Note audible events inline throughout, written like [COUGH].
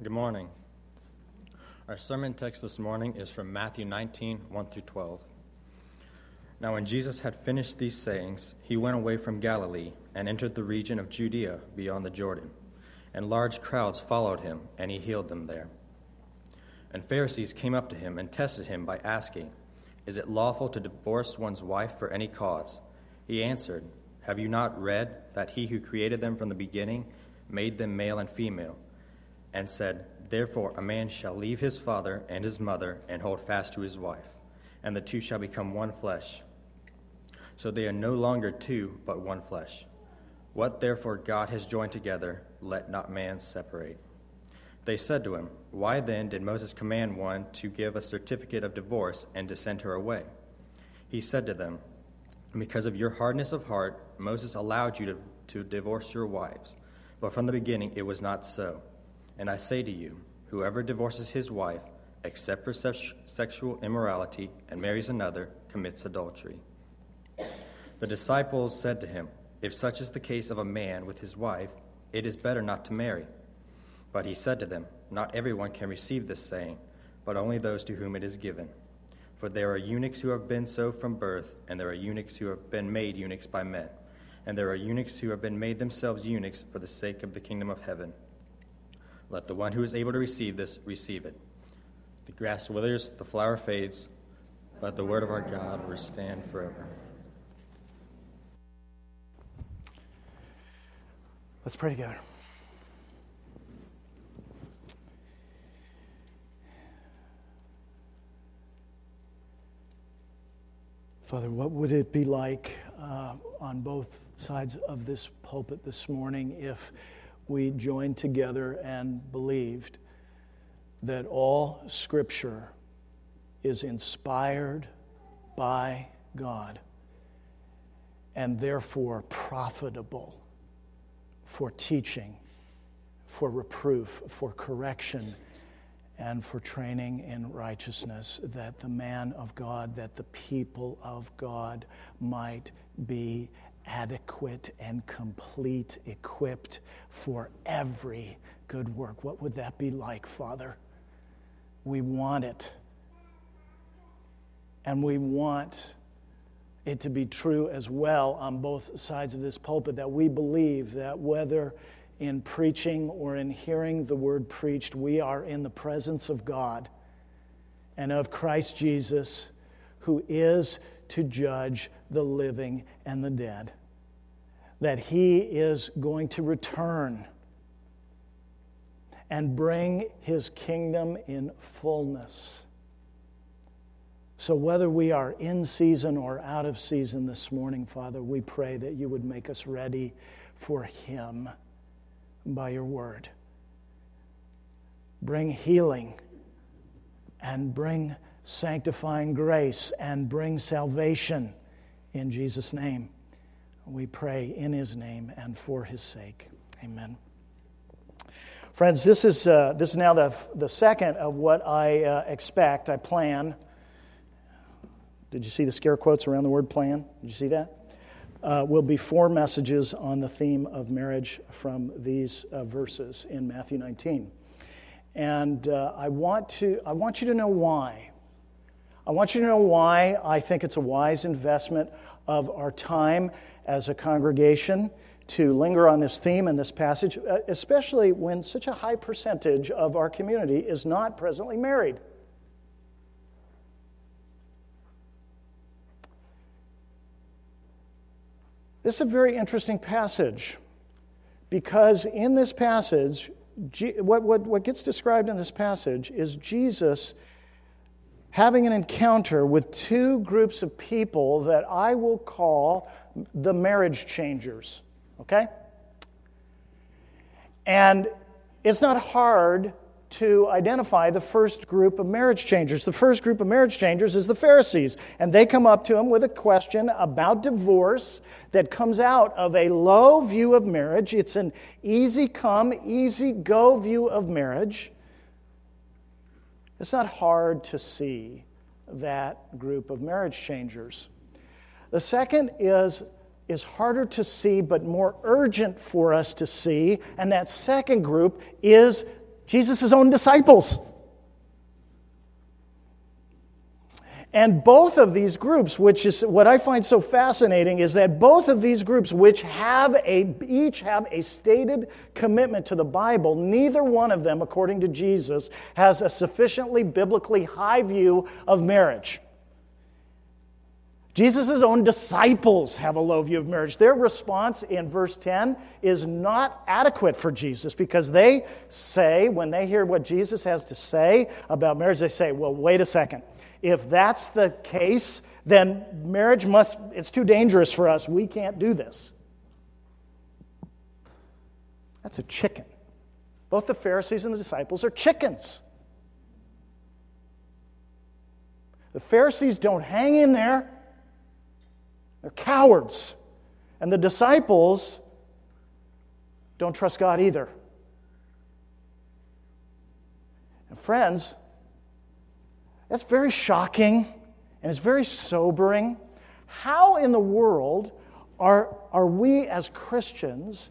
Good morning. Our sermon text this morning is from Matthew 19, 1 through 12. Now, when Jesus had finished these sayings, he went away from Galilee and entered the region of Judea beyond the Jordan. And large crowds followed him, and he healed them there. And Pharisees came up to him and tested him by asking, Is it lawful to divorce one's wife for any cause? He answered, Have you not read that he who created them from the beginning made them male and female? And said, Therefore a man shall leave his father and his mother and hold fast to his wife, and the two shall become one flesh. So they are no longer two, but one flesh. What therefore God has joined together, let not man separate. They said to him, Why then did Moses command one to give a certificate of divorce and to send her away? He said to them, Because of your hardness of heart, Moses allowed you to, to divorce your wives, but from the beginning it was not so. And I say to you, whoever divorces his wife, except for sexual immorality, and marries another, commits adultery. The disciples said to him, If such is the case of a man with his wife, it is better not to marry. But he said to them, Not everyone can receive this saying, but only those to whom it is given. For there are eunuchs who have been so from birth, and there are eunuchs who have been made eunuchs by men, and there are eunuchs who have been made themselves eunuchs for the sake of the kingdom of heaven. Let the one who is able to receive this receive it. The grass withers, the flower fades, but the word of our God will stand forever. Let's pray together. Father, what would it be like uh, on both sides of this pulpit this morning if we joined together and believed that all Scripture is inspired by God and therefore profitable for teaching, for reproof, for correction, and for training in righteousness, that the man of God, that the people of God might be adequate and complete, equipped for every good work. What would that be like, Father? We want it. And we want it to be true as well on both sides of this pulpit that we believe that whether in preaching or in hearing the word preached, we are in the presence of God and of Christ Jesus, who is to judge the living and the dead that he is going to return and bring his kingdom in fullness. So, whether we are in season or out of season this morning, Father, we pray that you would make us ready for him by your word. Bring healing and bring sanctifying grace and bring salvation in Jesus' name. We pray in his name and for his sake. Amen. Friends, this is, uh, this is now the, the second of what I uh, expect, I plan. Did you see the scare quotes around the word plan? Did you see that? Uh, will be four messages on the theme of marriage from these uh, verses in Matthew 19. And uh, I, want to, I want you to know why. I want you to know why I think it's a wise investment of our time as a congregation to linger on this theme and this passage, uh, especially when such a high percentage of our community is not presently married. This is a very interesting passage because in this passage, what, what, what gets described in this passage is Jesus having an encounter with two groups of people that I will call the marriage changers, okay? And it's not hard to identify the first group of marriage changers. The first group of marriage changers is the Pharisees, and they come up to him with a question about divorce that comes out of a low view of marriage. It's an easy come, easy go view of marriage. It's not hard to see that group of marriage changers. The second is, is harder to see but more urgent for us to see, and that second group is Jesus' own disciples. And both of these groups, which is what I find so fascinating, is that both of these groups, which have a, each have a stated commitment to the Bible, neither one of them, according to Jesus, has a sufficiently biblically high view of marriage. Jesus' own disciples have a low view of marriage. Their response in verse 10 is not adequate for Jesus because they say, when they hear what Jesus has to say about marriage, they say, well, wait a second. If that's the case, then marriage must, it's too dangerous for us. We can't do this. That's a chicken. Both the Pharisees and the disciples are chickens. The Pharisees don't hang in there, they're cowards. And the disciples don't trust God either. And friends, that's very shocking and it's very sobering. How in the world are, are we as Christians,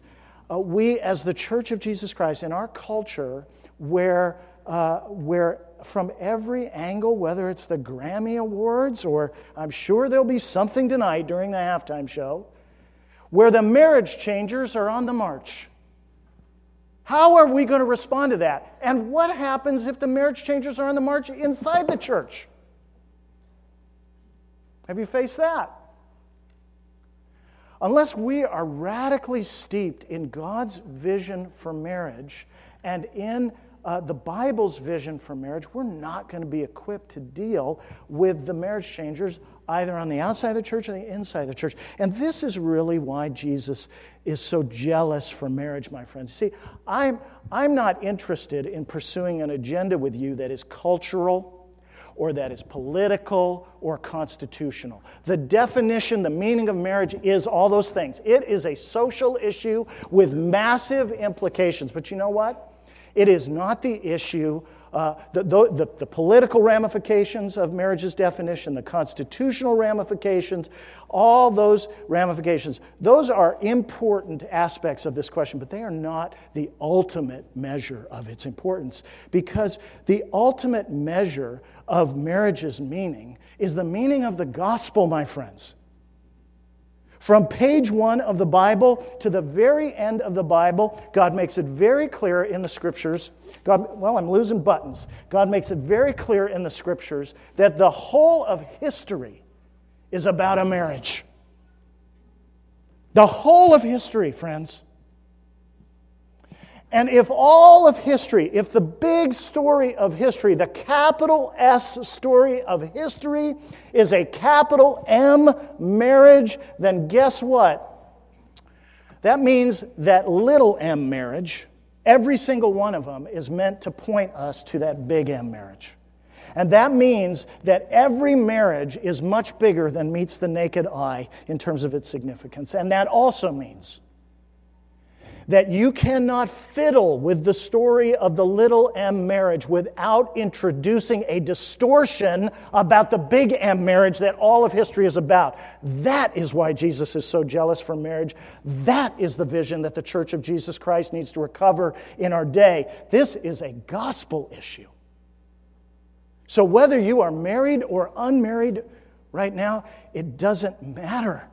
uh, we as the Church of Jesus Christ in our culture, where, uh, where from every angle, whether it's the Grammy Awards or I'm sure there'll be something tonight during the halftime show, where the marriage changers are on the march? How are we going to respond to that? And what happens if the marriage changers are on the march inside the church? Have you faced that? Unless we are radically steeped in God's vision for marriage and in uh, the Bible's vision for marriage, we're not going to be equipped to deal with the marriage changers either on the outside of the church or the inside of the church. And this is really why Jesus is so jealous for marriage, my friends. See, I'm, I'm not interested in pursuing an agenda with you that is cultural or that is political or constitutional. The definition, the meaning of marriage is all those things. It is a social issue with massive implications. But you know what? It is not the issue, uh, the, the, the, political ramifications of marriage's definition, the constitutional ramifications, all those ramifications. Those are important aspects of this question, but they are not the ultimate measure of its importance because the ultimate measure of marriage's meaning is the meaning of the gospel, my friends. From page one of the Bible to the very end of the Bible, God makes it very clear in the scriptures. God, well, I'm losing buttons. God makes it very clear in the scriptures that the whole of history is about a marriage. The whole of history, friends. And if all of history, if the big story of history, the capital S story of history is a capital M marriage, then guess what? That means that little m marriage, every single one of them, is meant to point us to that big M marriage. And that means that every marriage is much bigger than meets the naked eye in terms of its significance. And that also means that you cannot fiddle with the story of the little m marriage without introducing a distortion about the big M marriage that all of history is about. That is why Jesus is so jealous for marriage. That is the vision that the Church of Jesus Christ needs to recover in our day. This is a gospel issue. So, whether you are married or unmarried right now, it doesn't matter.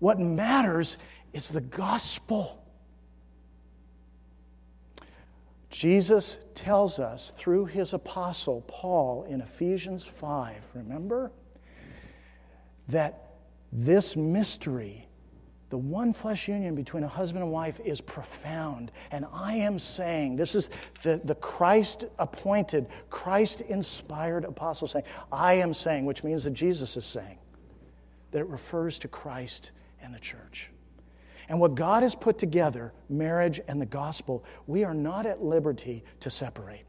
What matters is the gospel. Jesus tells us through his apostle Paul in Ephesians 5, remember? That this mystery, the one flesh union between a husband and wife, is profound. And I am saying, this is the, the Christ appointed, Christ inspired apostle saying, I am saying, which means that Jesus is saying, that it refers to Christ and the church. And what God has put together, marriage and the gospel, we are not at liberty to separate.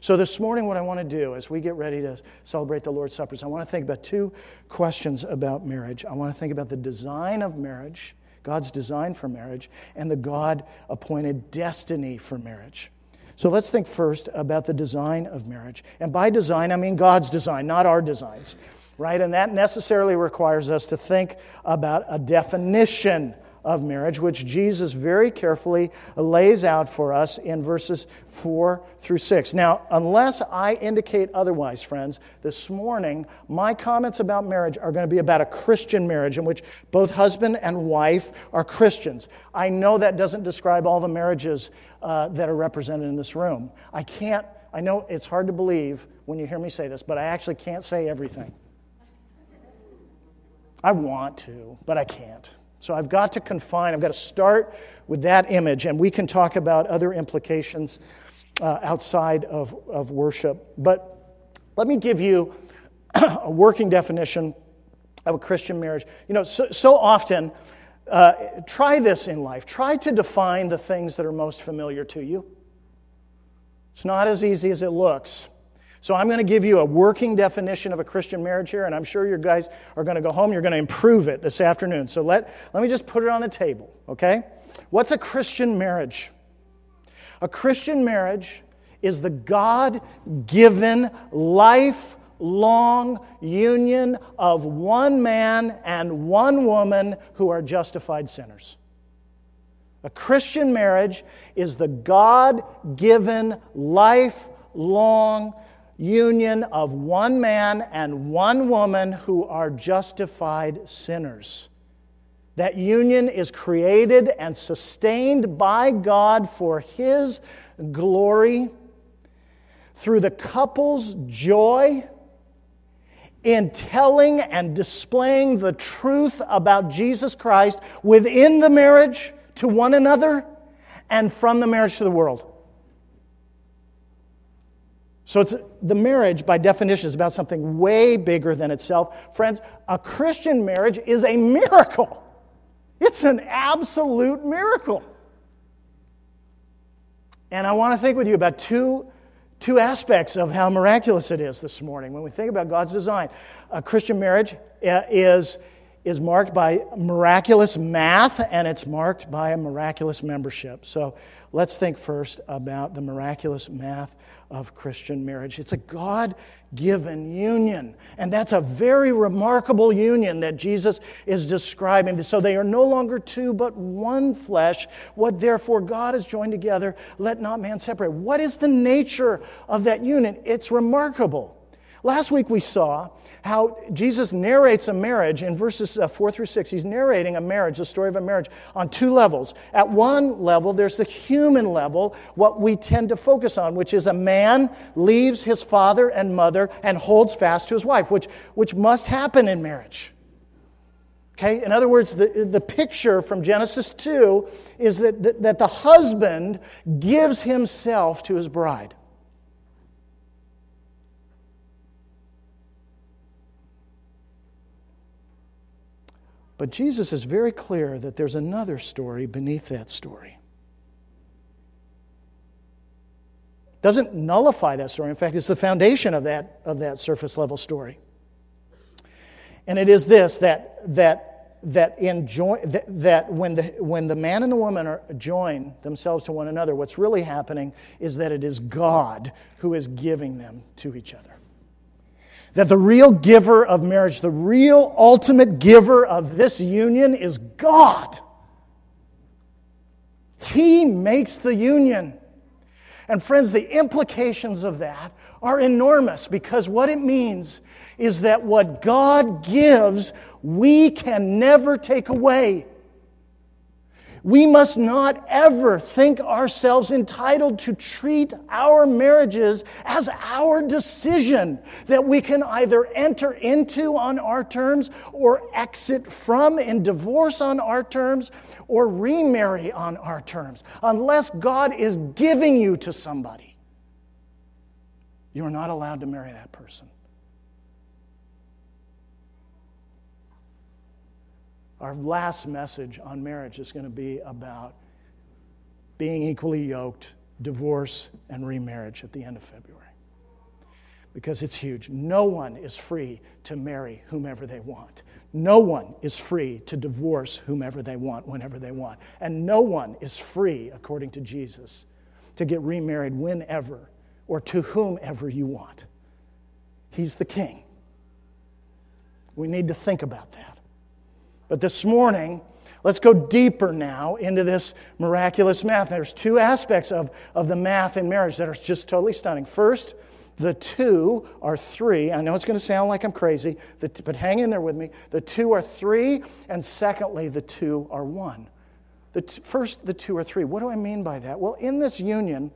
So, this morning, what I want to do as we get ready to celebrate the Lord's Supper is I want to think about two questions about marriage. I want to think about the design of marriage, God's design for marriage, and the God appointed destiny for marriage. So, let's think first about the design of marriage. And by design, I mean God's design, not our designs right? And that necessarily requires us to think about a definition of marriage, which Jesus very carefully lays out for us in verses 4 through 6. Now, unless I indicate otherwise, friends, this morning my comments about marriage are going to be about a Christian marriage in which both husband and wife are Christians. I know that doesn't describe all the marriages uh, that are represented in this room. I can't, I know it's hard to believe when you hear me say this, but I actually can't say everything. I want to, but I can't. So I've got to confine, I've got to start with that image, and we can talk about other implications uh, outside of, of worship. But let me give you [CLEARS THROAT] a working definition of a Christian marriage. You know, so, so often, uh, try this in life. Try to define the things that are most familiar to you. It's not as easy as it looks. So I'm going to give you a working definition of a Christian marriage here, and I'm sure you guys are going to go home. You're going to improve it this afternoon. So let, let me just put it on the table, okay? What's a Christian marriage? A Christian marriage is the God given, lifelong union of one man and one woman who are justified sinners. A Christian marriage is the God given, lifelong union of one man and one woman who are justified sinners. That union is created and sustained by God for His glory through the couple's joy in telling and displaying the truth about Jesus Christ within the marriage to one another and from the marriage to the world. So it's the marriage by definition is about something way bigger than itself. Friends, a Christian marriage is a miracle. It's an absolute miracle. And I want to think with you about two, two aspects of how miraculous it is this morning. When we think about God's design, a Christian marriage uh, is, is marked by miraculous math and it's marked by a miraculous membership. So let's think first about the miraculous math of Christian marriage. It's a God given union. And that's a very remarkable union that Jesus is describing. So they are no longer two, but one flesh. What therefore God has joined together, let not man separate. What is the nature of that union? It's remarkable. Last week we saw how Jesus narrates a marriage in verses uh, 4 through 6. He's narrating a marriage, the story of a marriage, on two levels. At one level, there's the human level, what we tend to focus on, which is a man leaves his father and mother and holds fast to his wife, which, which must happen in marriage. Okay? In other words, the, the picture from Genesis 2 is that, that, that the husband gives himself to his bride. But Jesus is very clear that there's another story beneath that story. Doesn't nullify that story. In fact, it's the foundation of that, of that surface level story. And it is this that, that, that, that, that when, the, when the man and the woman are, join themselves to one another, what's really happening is that it is God who is giving them to each other that the real giver of marriage, the real ultimate giver of this union is God. He makes the union. And friends, the implications of that are enormous because what it means is that what God gives, we can never take away. We must not ever think ourselves entitled to treat our marriages as our decision that we can either enter into on our terms or exit from in divorce on our terms or remarry on our terms. Unless God is giving you to somebody, you are not allowed to marry that person. Our last message on marriage is going to be about being equally yoked, divorce, and remarriage at the end of February. Because it's huge. No one is free to marry whomever they want. No one is free to divorce whomever they want whenever they want. And no one is free, according to Jesus, to get remarried whenever or to whomever you want. He's the king. We need to think about that. But this morning, Let's go deeper now into this miraculous math. There's two aspects of, of the math in marriage that are just totally stunning. First, the two are three. I know it's going to sound like I'm crazy, but hang in there with me. The two are three, and secondly, the two are one. The t- first, the two are three. What do I mean by that? Well, in this union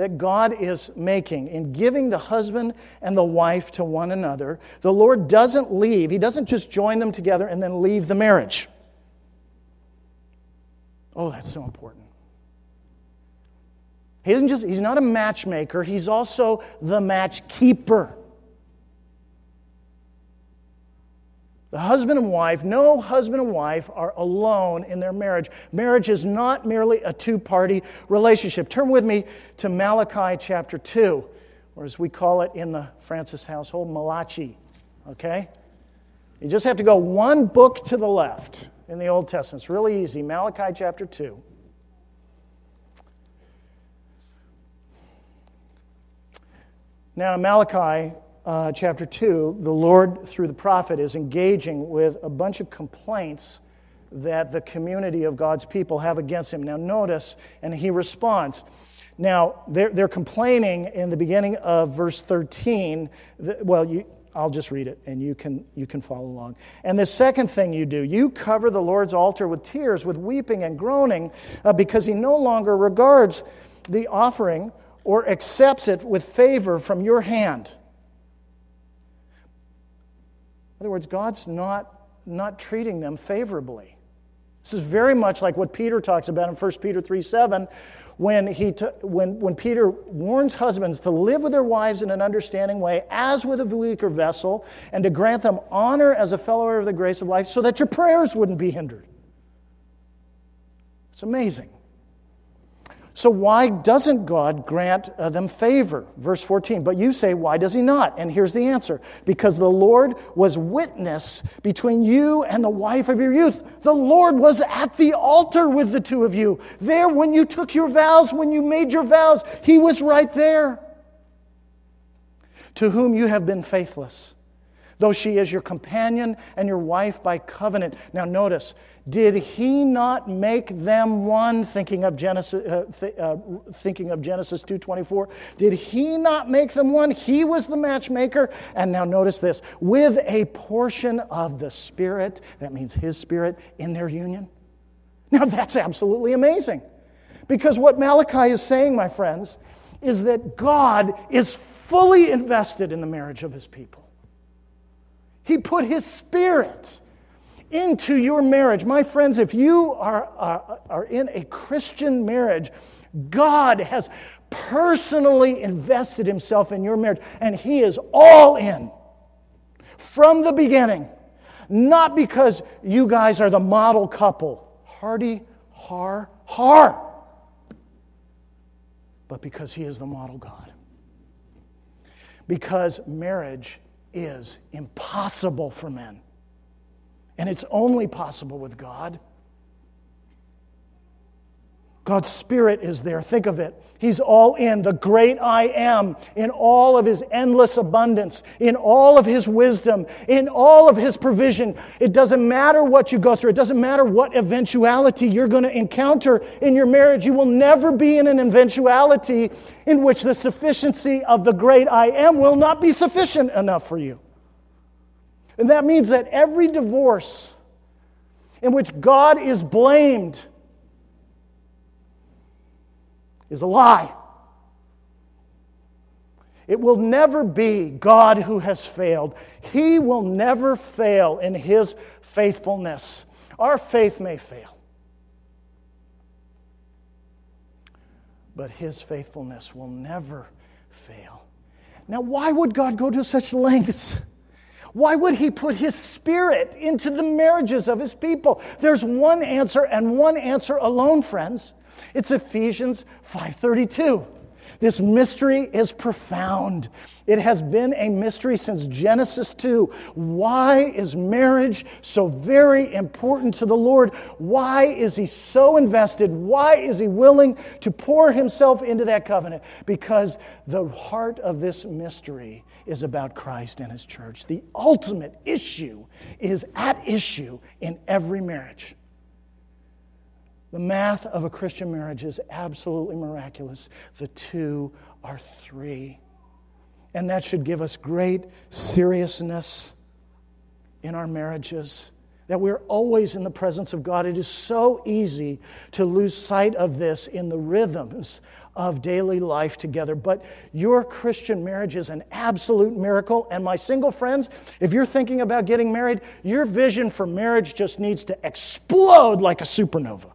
that God is making in giving the husband and the wife to one another, the Lord doesn't leave. He doesn't just join them together and then leave the marriage. Oh, that's so important. He isn't just, he's not a matchmaker, he's also the matchkeeper. The husband and wife, no husband and wife are alone in their marriage. Marriage is not merely a two party relationship. Turn with me to Malachi chapter 2, or as we call it in the Francis household, Malachi. Okay? You just have to go one book to the left in the Old Testament. It's really easy. Malachi chapter 2. Now, Malachi uh, chapter 2, the Lord, through the prophet, is engaging with a bunch of complaints that the community of God's people have against him. Now, notice, and he responds. Now, they're, they're complaining in the beginning of verse 13. That, well, you, I'll just read it and you can, you can follow along. And the second thing you do, you cover the Lord's altar with tears, with weeping and groaning, uh, because he no longer regards the offering or accepts it with favor from your hand. In other words, God's not, not treating them favorably. This is very much like what Peter talks about in 1 Peter 3 7, when, he t- when, when Peter warns husbands to live with their wives in an understanding way, as with a weaker vessel, and to grant them honor as a fellow heir of the grace of life, so that your prayers wouldn't be hindered. It's amazing. So, why doesn't God grant uh, them favor? Verse 14. But you say, why does he not? And here's the answer because the Lord was witness between you and the wife of your youth. The Lord was at the altar with the two of you. There, when you took your vows, when you made your vows, he was right there. To whom you have been faithless, though she is your companion and your wife by covenant. Now, notice, did he not make them one? Thinking of Genesis, uh, th- uh, thinking of Genesis 2:24. Did he not make them one? He was the matchmaker. And now notice this: with a portion of the Spirit, that means His Spirit, in their union. Now that's absolutely amazing, because what Malachi is saying, my friends, is that God is fully invested in the marriage of His people. He put His Spirit into your marriage. My friends, if you are, are, are in a Christian marriage, God has personally invested himself in your marriage, and he is all in from the beginning. Not because you guys are the model couple, hardy, har, har, but because he is the model God. Because marriage is impossible for men. And it's only possible with God. God's Spirit is there. Think of it. He's all in, the great I am, in all of His endless abundance, in all of His wisdom, in all of His provision. It doesn't matter what you go through, it doesn't matter what eventuality you're going to encounter in your marriage. You will never be in an eventuality in which the sufficiency of the great I am will not be sufficient enough for you. And that means that every divorce in which God is blamed is a lie. It will never be God who has failed. He will never fail in his faithfulness. Our faith may fail, but his faithfulness will never fail. Now, why would God go to such lengths? Why would he put his spirit into the marriages of his people? There's one answer and one answer alone, friends. It's Ephesians 5:32. This mystery is profound. It has been a mystery since Genesis 2. Why is marriage so very important to the Lord? Why is He so invested? Why is He willing to pour Himself into that covenant? Because the heart of this mystery is about Christ and His church. The ultimate issue is at issue in every marriage. The math of a Christian marriage is absolutely miraculous. The two are three. And that should give us great seriousness in our marriages, that we're always in the presence of God. It is so easy to lose sight of this in the rhythms of daily life together. But your Christian marriage is an absolute miracle. And my single friends, if you're thinking about getting married, your vision for marriage just needs to explode like a supernova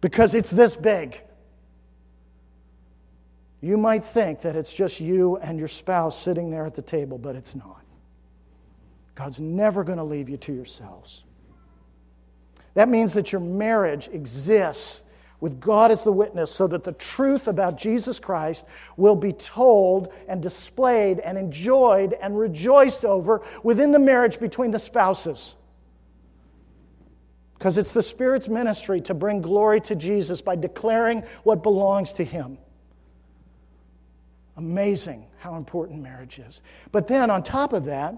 because it's this big. You might think that it's just you and your spouse sitting there at the table, but it's not. God's never going to leave you to yourselves. That means that your marriage exists with God as the witness so that the truth about Jesus Christ will be told and displayed and enjoyed and rejoiced over within the marriage between the spouses. Because it's the Spirit's ministry to bring glory to Jesus by declaring what belongs to Him. Amazing how important marriage is. But then, on top of that,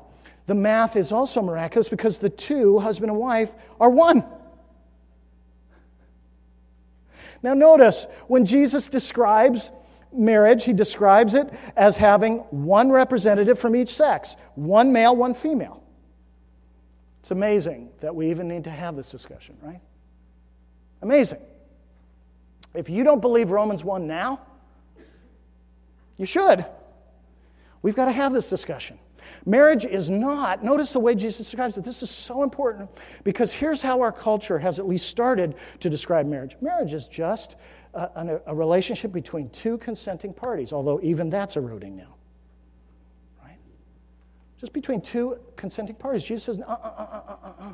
the math is also miraculous because the two, husband and wife, are one. Now, notice when Jesus describes marriage, he describes it as having one representative from each sex one male, one female. It's amazing that we even need to have this discussion, right? Amazing. If you don't believe Romans 1 now, you should. We've got to have this discussion. Marriage is not, notice the way Jesus describes it. This is so important because here's how our culture has at least started to describe marriage marriage is just a, a, relationship between two consenting parties, although even that's eroding now. Right? Just between two consenting parties. Jesus says, uh uh uh uh uh uh.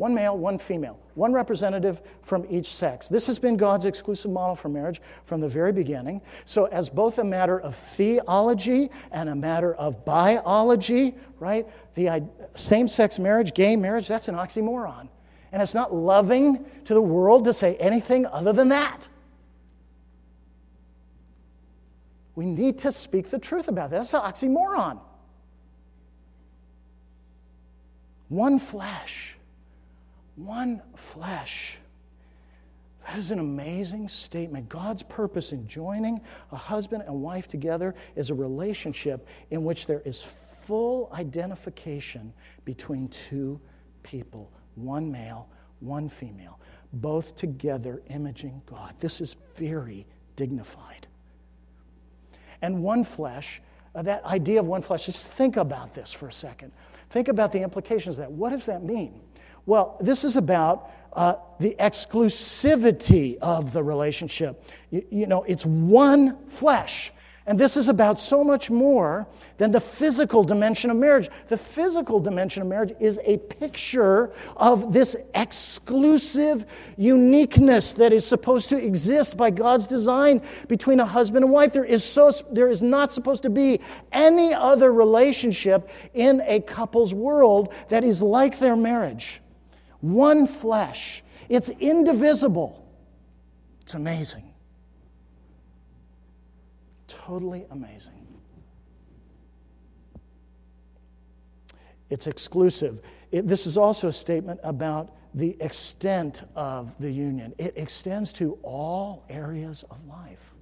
One male, one female, one representative from each sex. This has been God's exclusive model for marriage from the very beginning. So, as both a matter of theology and a matter of biology, right? The same sex marriage, gay marriage, that's an oxymoron. And it's not loving to the world to say anything other than that. We need to speak the truth about that. That's an oxymoron. One flesh one flesh. That is an amazing statement. God's purpose in joining a husband and wife together is a relationship in which there is full identification between two people one male, one female, both together imaging God. This is very dignified. And one flesh, uh, that idea of one flesh, just think about this for a second. Think about the implications of that. What does that mean? Well, this is about uh, the exclusivity of the relationship. You, you know, it's one flesh. And this is about so much more than the physical dimension of marriage. The physical dimension of marriage is a picture of this exclusive uniqueness that is supposed to exist by God's design between a husband and wife. There is, so, there is not supposed to be any other relationship in a couple's world that is like their marriage one flesh. It's indivisible. It's amazing. Totally amazing. It's exclusive. It, this is also a statement about the extent of the union, it extends to all areas of life.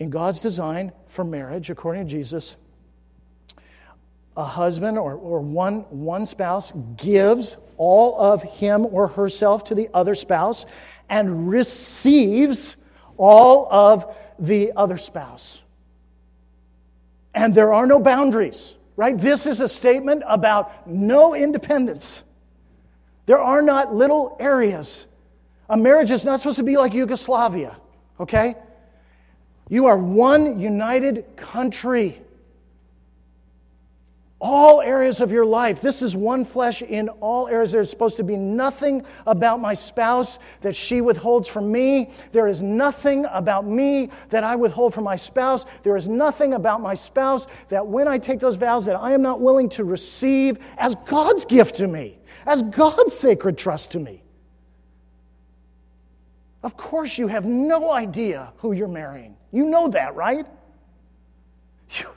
In God's design for marriage, according to Jesus, a husband or, or one, one spouse gives all of him or herself to the other spouse and receives all of the other spouse. And there are no boundaries, right? This is a statement about no independence. There are not little areas. A marriage is not supposed to be like Yugoslavia, okay? You are one united country all areas of your life. This is one flesh in all areas. There's supposed to be nothing about my spouse that she withholds from me. There is nothing about me that I withhold from my spouse. There is nothing about my spouse that when I take those vows that I am not willing to receive as God's gift to me, as God's sacred trust to me. Of course, you have no idea who you're marrying. You know that, right? You,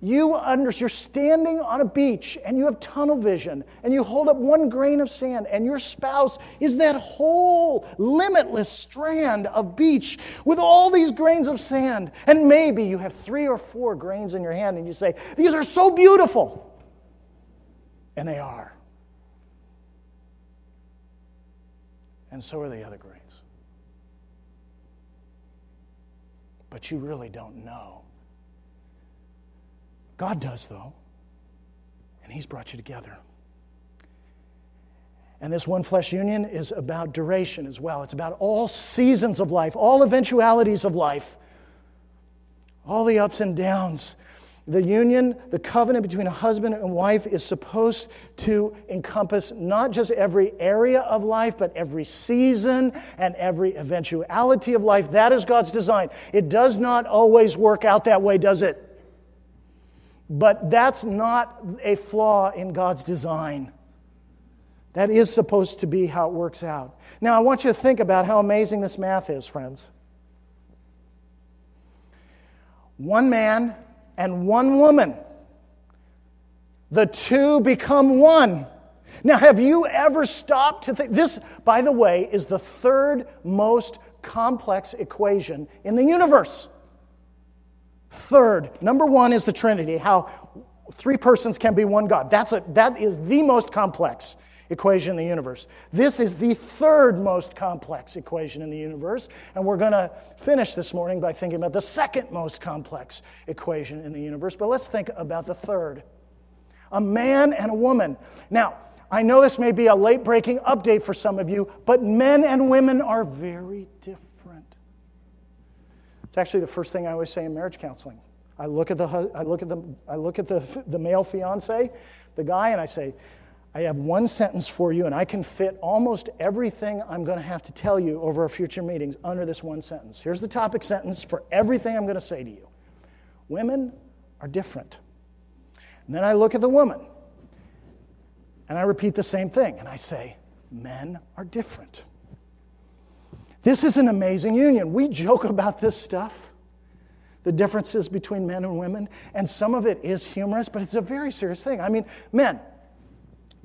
you under, you're standing on a beach and you have tunnel vision and you hold up one grain of sand and your spouse is that whole limitless strand of beach with all these grains of sand. And maybe you have three or four grains in your hand and you say these are so beautiful. And they are. And so are the other grains. But you really don't know God does, though. And He's brought you together. And this one flesh union is about duration as well. It's about all seasons of life, all eventualities of life, all the ups and downs. The union, the covenant between a husband and wife is supposed to encompass not just every area of life, but every season and every eventuality of life. That is God's design. It does not always work out that way, does it? But that's not a flaw in God's design. That is supposed to be how it works out. Now, I want you to think about how amazing this math is, friends. One man and one woman. The two become one. Now, have you ever stopped to think? This, by the way, is the third most complex equation in the universe. Third, number one is the Trinity, how three persons can be one God. That's a, that is the most complex equation in the universe. This is the third most complex equation in the universe, and we're going to finish this morning by thinking about the second most complex equation in the universe. But let's think about the third a man and a woman. Now, I know this may be a late breaking update for some of you, but men and women are very different. It's actually the first thing I always say in marriage counseling. I look at the, I look at the, I look at the, the male fiance, the guy, and I say, I have one sentence for you, and I can fit almost everything I'm going to have to tell you over our future meetings under this one sentence. Here's the topic sentence for everything I'm going to say to you Women are different. And then I look at the woman, and I repeat the same thing, and I say, Men are different. This is an amazing union. We joke about this stuff, the differences between men and women, and some of it is humorous, but it's a very serious thing. I mean, men,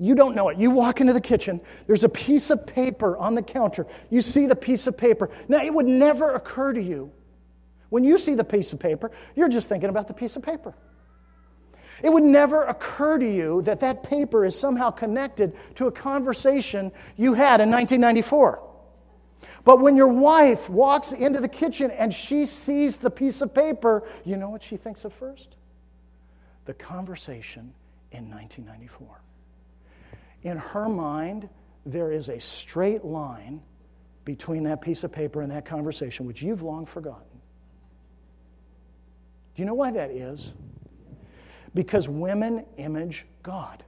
you don't know it. You walk into the kitchen, there's a piece of paper on the counter. You see the piece of paper. Now, it would never occur to you. When you see the piece of paper, you're just thinking about the piece of paper. It would never occur to you that that paper is somehow connected to a conversation you had in 1994. But when your wife walks into the kitchen and she sees the piece of paper, you know what she thinks of first? The conversation in 1994. In her mind, there is a straight line between that piece of paper and that conversation, which you've long forgotten. Do you know why that is? Because women image God.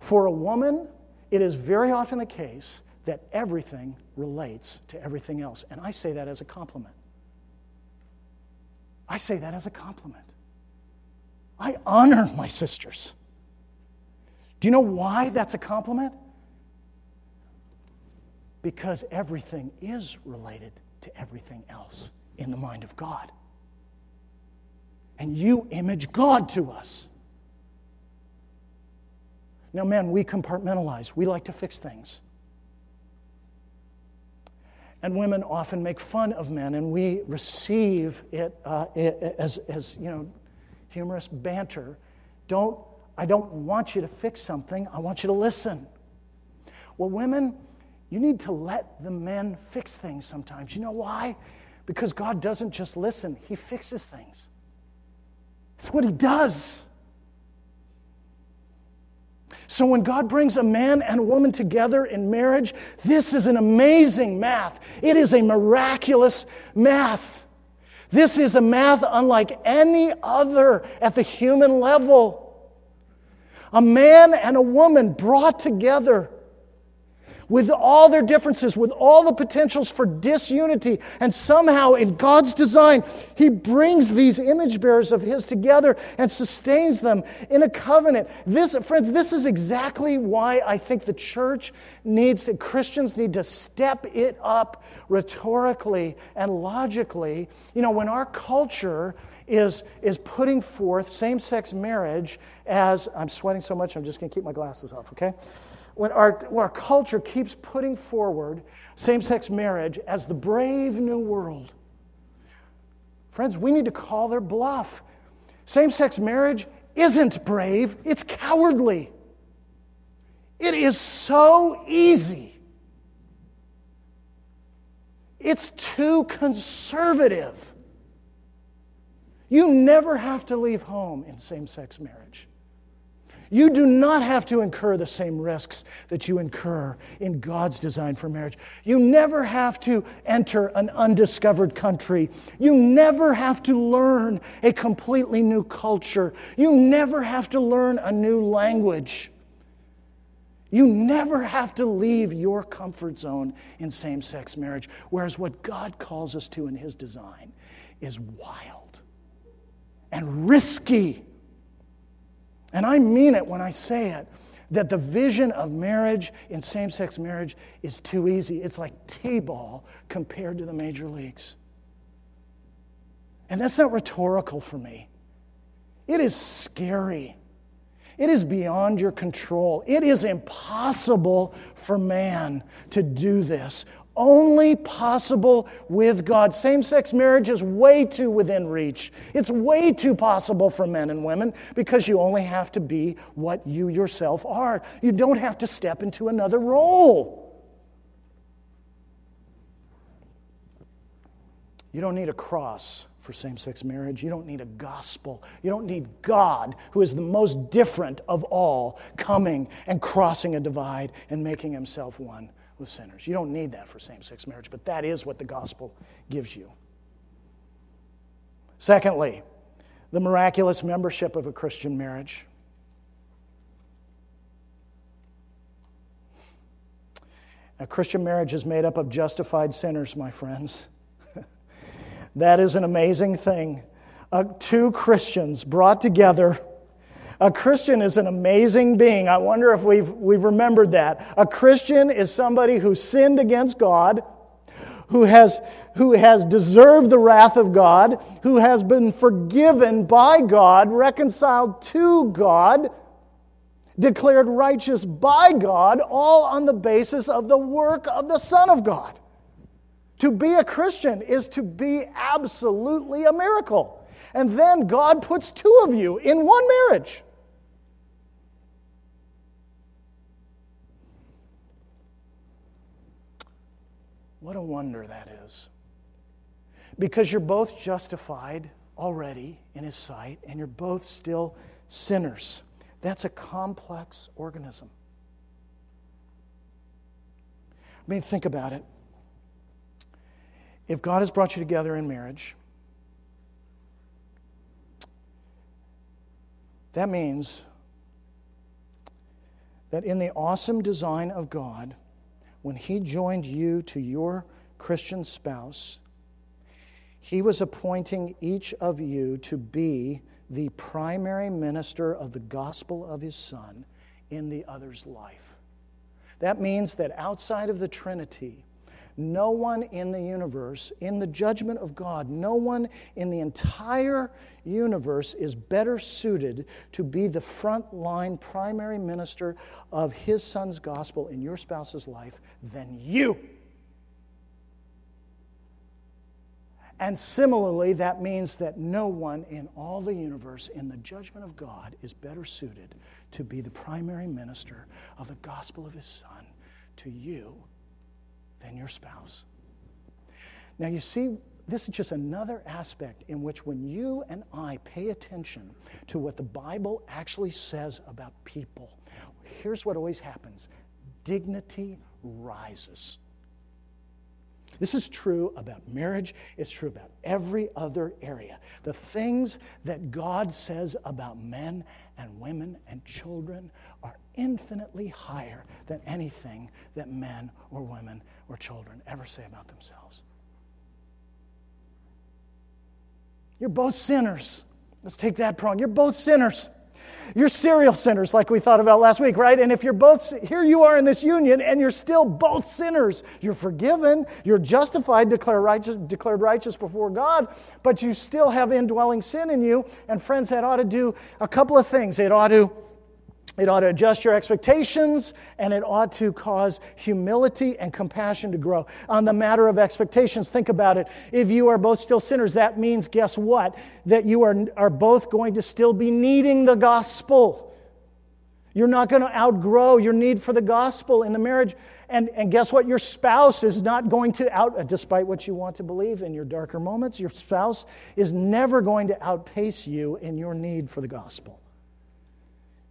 For a woman, it is very often the case that everything relates to everything else. And I say that as a compliment. I say that as a compliment. I honor my sisters. Do you know why that's a compliment? Because everything is related to everything else in the mind of God. And you image God to us. Now, men, we compartmentalize. We like to fix things. And women often make fun of men, and we receive it uh, as, as, you know, humorous banter. Don't, I don't want you to fix something, I want you to listen. Well, women, you need to let the men fix things sometimes. You know why? Because God doesn't just listen, He fixes things. It's what He does. So when God brings a man and a woman together in marriage, this is an amazing math. It is a miraculous math. This is a math unlike any other at the human level. A man and a woman brought together with all their differences, with all the potentials for disunity. And somehow, in God's design, He brings these image bearers of His together and sustains them in a covenant. This, friends, this is exactly why I think the church needs to, Christians need to step it up rhetorically and logically. You know, when our culture is, is putting forth same sex marriage as, I'm sweating so much, I'm just going to keep my glasses off, okay? When our, when our culture keeps putting forward same sex marriage as the brave new world. Friends, we need to call their bluff. Same sex marriage isn't brave, it's cowardly. It is so easy. It's too conservative. You never have to leave home in same sex marriage. You do not have to incur the same risks that you incur in God's design for marriage. You never have to enter an undiscovered country. You never have to learn a completely new culture. You never have to learn a new language. You never have to leave your comfort zone in same sex marriage. Whereas what God calls us to in His design is wild and risky and I mean it when I say it that the vision of marriage in same sex marriage is too easy. It's like T ball compared to the major leagues. And that's not rhetorical for me, it is scary. It is beyond your control. It is impossible for man to do this only possible with God. Same sex marriage is way too within reach. It's way too possible for men and women because you only have to be what you yourself are. You don't have to step into another role. You don't need a cross for same sex marriage. You don't need a gospel. You don't need God, who is the most different of all, coming and crossing a divide and making himself one with sinners. You don't need that for same sex marriage, but that is what the gospel gives you. Secondly, the miraculous membership of a Christian marriage. A Christian marriage is made up of justified sinners, my friends. [LAUGHS] that is an amazing thing. Uh, two Christians brought together a Christian is an amazing being. I wonder if we've, we've remembered that. A Christian is somebody who sinned against God, who has, who has deserved the wrath of God, who has been forgiven by God, reconciled to God, declared righteous by God, all on the basis of the work of the Son of God. To be a Christian is to be absolutely a miracle. And then God puts two of you in one marriage. What a wonder that is. Because you're both justified already in His sight, and you're both still sinners. That's a complex organism. I mean, think about it. If God has brought you together in marriage, that means that in the awesome design of God, when He joined you to your Christian spouse, He was appointing each of you to be the primary minister of the gospel of His Son in the other's life. That means that outside of the Trinity, no one in the universe, in the judgment of God, no one in the entire universe is better suited to be the front line primary minister of his son's gospel in your spouse's life than you. And similarly, that means that no one in all the universe, in the judgment of God, is better suited to be the primary minister of the gospel of his son to you than your spouse. Now, you see, this is just another aspect in which when you and I pay attention to what the Bible actually says about people, here's what always happens dignity rises. This is true about marriage, it's true about every other area. The things that God says about men and women and children are infinitely higher than anything that men or women or children ever say about themselves. You're both sinners. Let's take that prong. You're both sinners. You're serial sinners, like we thought about last week, right? And if you're both, here you are in this union, and you're still both sinners. You're forgiven, you're justified, declared righteous, declared righteous before God, but you still have indwelling sin in you. And friends, that ought to do a couple of things. It ought to it ought to adjust your expectations and it ought to cause humility and compassion to grow. On the matter of expectations, think about it. If you are both still sinners, that means, guess what? That you are, are both going to still be needing the gospel. You're not going to outgrow your need for the gospel in the marriage. And, and guess what? Your spouse is not going to out, despite what you want to believe in your darker moments, your spouse is never going to outpace you in your need for the gospel.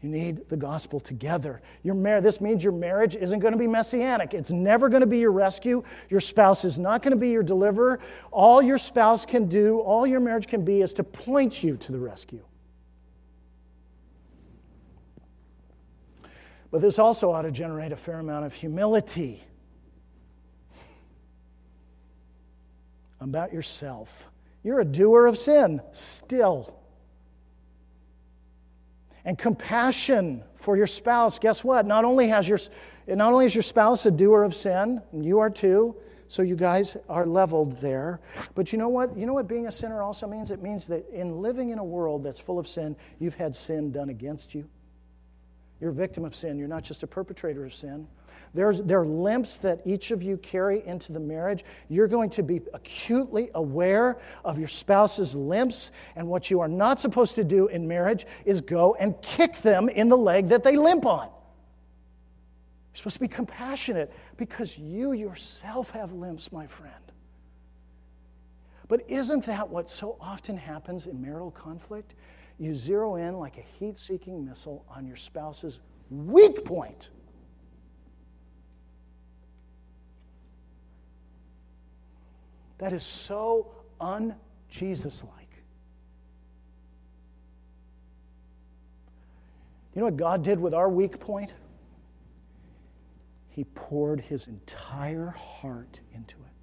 You need the gospel together. Your mar- this means your marriage isn't going to be messianic. It's never going to be your rescue. Your spouse is not going to be your deliverer. All your spouse can do, all your marriage can be, is to point you to the rescue. But this also ought to generate a fair amount of humility about yourself. You're a doer of sin still and compassion for your spouse. Guess what? Not only has your not only is your spouse a doer of sin, and you are too, so you guys are leveled there. But you know what? You know what being a sinner also means? It means that in living in a world that's full of sin, you've had sin done against you. You're a victim of sin. You're not just a perpetrator of sin. There's, there are limps that each of you carry into the marriage. You're going to be acutely aware of your spouse's limps, and what you are not supposed to do in marriage is go and kick them in the leg that they limp on. You're supposed to be compassionate because you yourself have limps, my friend. But isn't that what so often happens in marital conflict? You zero in like a heat seeking missile on your spouse's weak point. That is so un Jesus like. You know what God did with our weak point? He poured his entire heart into it.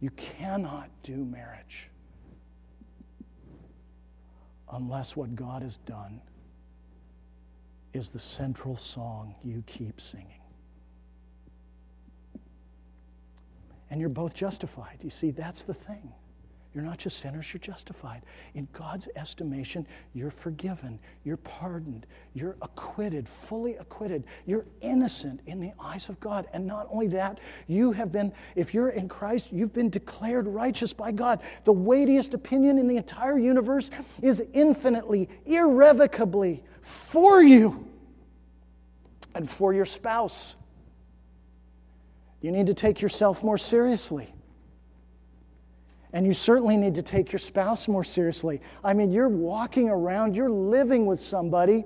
You cannot do marriage unless what God has done is the central song you keep singing. And you're both justified. You see, that's the thing. You're not just sinners, you're justified. In God's estimation, you're forgiven, you're pardoned, you're acquitted, fully acquitted. You're innocent in the eyes of God. And not only that, you have been, if you're in Christ, you've been declared righteous by God. The weightiest opinion in the entire universe is infinitely, irrevocably for you and for your spouse. You need to take yourself more seriously. And you certainly need to take your spouse more seriously. I mean, you're walking around, you're living with somebody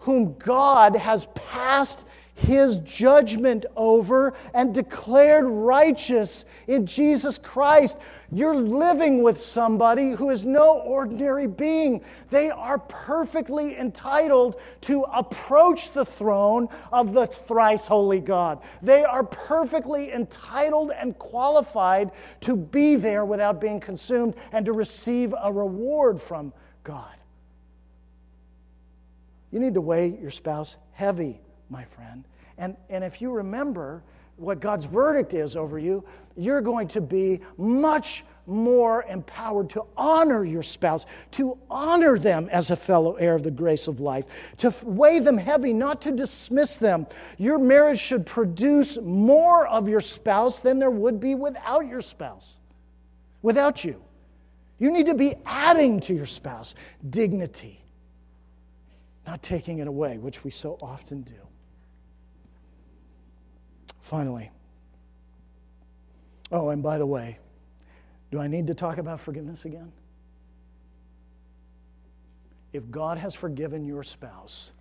whom God has passed his judgment over and declared righteous in Jesus Christ. You're living with somebody who is no ordinary being. They are perfectly entitled to approach the throne of the thrice holy God. They are perfectly entitled and qualified to be there without being consumed and to receive a reward from God. You need to weigh your spouse heavy, my friend. And, and if you remember, what God's verdict is over you, you're going to be much more empowered to honor your spouse, to honor them as a fellow heir of the grace of life, to weigh them heavy, not to dismiss them. Your marriage should produce more of your spouse than there would be without your spouse, without you. You need to be adding to your spouse dignity, not taking it away, which we so often do. Finally, oh, and by the way, do I need to talk about forgiveness again? If God has forgiven your spouse,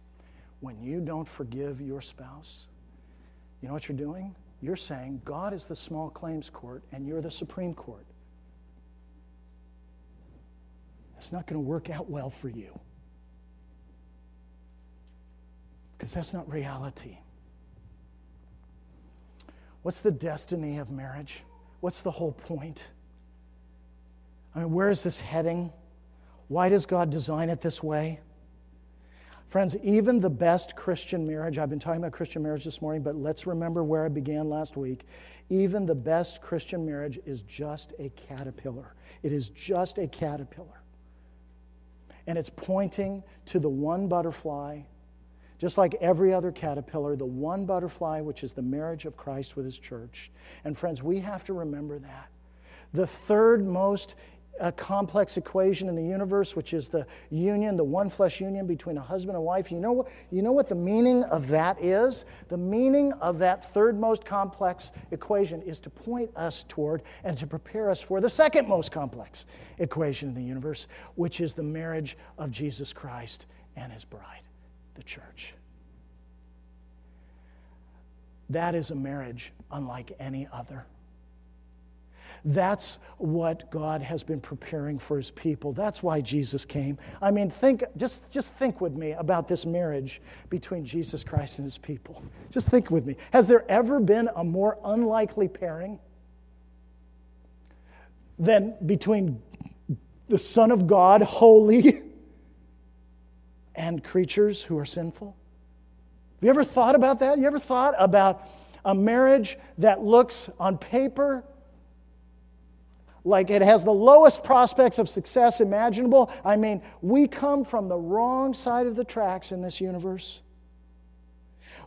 when you don't forgive your spouse, you know what you're doing? You're saying God is the small claims court and you're the Supreme Court. It's not going to work out well for you. Because that's not reality. What's the destiny of marriage? What's the whole point? I mean, where is this heading? Why does God design it this way? Friends, even the best Christian marriage, I've been talking about Christian marriage this morning, but let's remember where I began last week. Even the best Christian marriage is just a caterpillar. It is just a caterpillar. And it's pointing to the one butterfly, just like every other caterpillar, the one butterfly, which is the marriage of Christ with his church. And friends, we have to remember that. The third most a complex equation in the universe, which is the union, the one flesh union between a husband and wife. You know, you know what the meaning of that is? The meaning of that third most complex equation is to point us toward and to prepare us for the second most complex equation in the universe, which is the marriage of Jesus Christ and his bride, the church. That is a marriage unlike any other. That's what God has been preparing for his people. That's why Jesus came. I mean, think just just think with me about this marriage between Jesus Christ and his people. Just think with me. Has there ever been a more unlikely pairing than between the Son of God, [LAUGHS] holy, and creatures who are sinful? Have you ever thought about that? You ever thought about a marriage that looks on paper like it has the lowest prospects of success imaginable. I mean, we come from the wrong side of the tracks in this universe.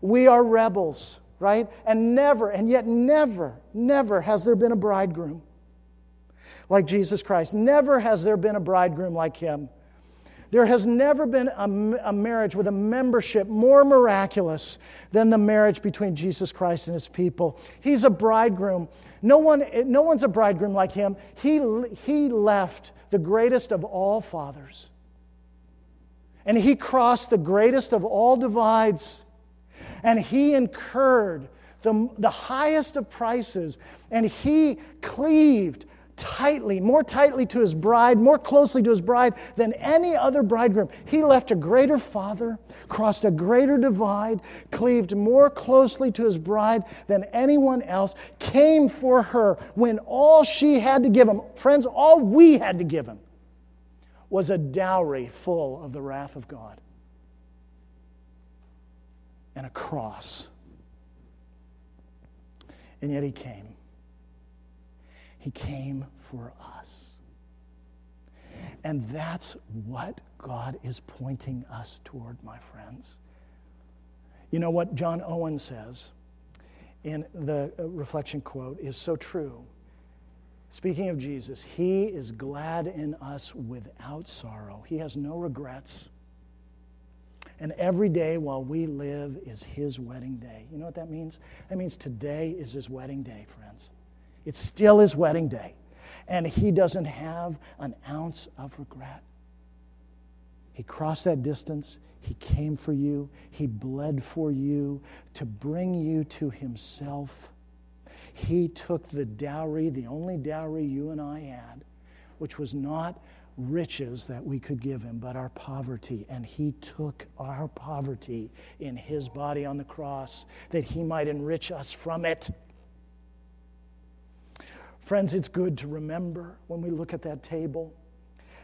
We are rebels, right? And never, and yet never, never has there been a bridegroom like Jesus Christ. Never has there been a bridegroom like him. There has never been a, a, marriage with a membership more miraculous than the marriage between Jesus Christ and his people. He's a bridegroom no, one, no one's a bridegroom like him. He, he left the greatest of all fathers. And he crossed the greatest of all divides. And he incurred the, the highest of prices. And he cleaved tightly, more tightly to his bride, more closely to his bride than any other bridegroom. He left a greater father, crossed a greater divide, cleaved more closely to his bride than anyone else, came for her when all she had to give him, friends, all we had to give him, was a dowry full of the wrath of God and a cross. And yet he came. He came for us. And that's what God is pointing us toward, my friends. You know what John Owen says in the uh, reflection quote is so true. Speaking of Jesus, he is glad in us without sorrow. He has no regrets. And every day while we live is his wedding day. You know what that means? That means today is his wedding day, friends. It's still his wedding day. And he doesn't have an ounce of regret. He crossed that distance. He came for you. He bled for you to bring you to himself. He took the dowry, the only dowry you and I had, which was not riches that we could give him, but our poverty. And he took our poverty in his body on the cross that he might enrich us from it. Friends, it's good to remember when we look at that table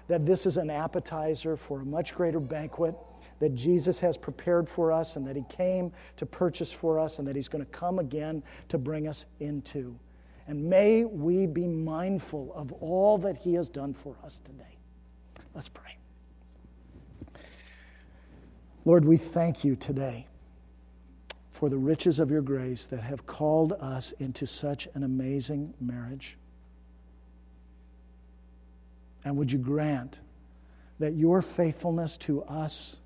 that this is an appetizer for a much greater banquet that Jesus has prepared for us and that He came to purchase for us and that He's going to come again to bring us into. And may we be mindful of all that He has done for us today. Let's pray. Lord, we thank you today for the riches of your grace that have called us into such an amazing marriage. And would you grant that your faithfulness to us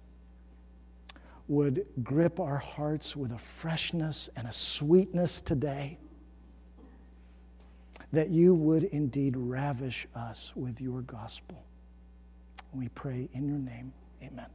would grip our hearts with a freshness and a sweetness today? That you would indeed ravish us with your gospel. We pray in your name. Amen.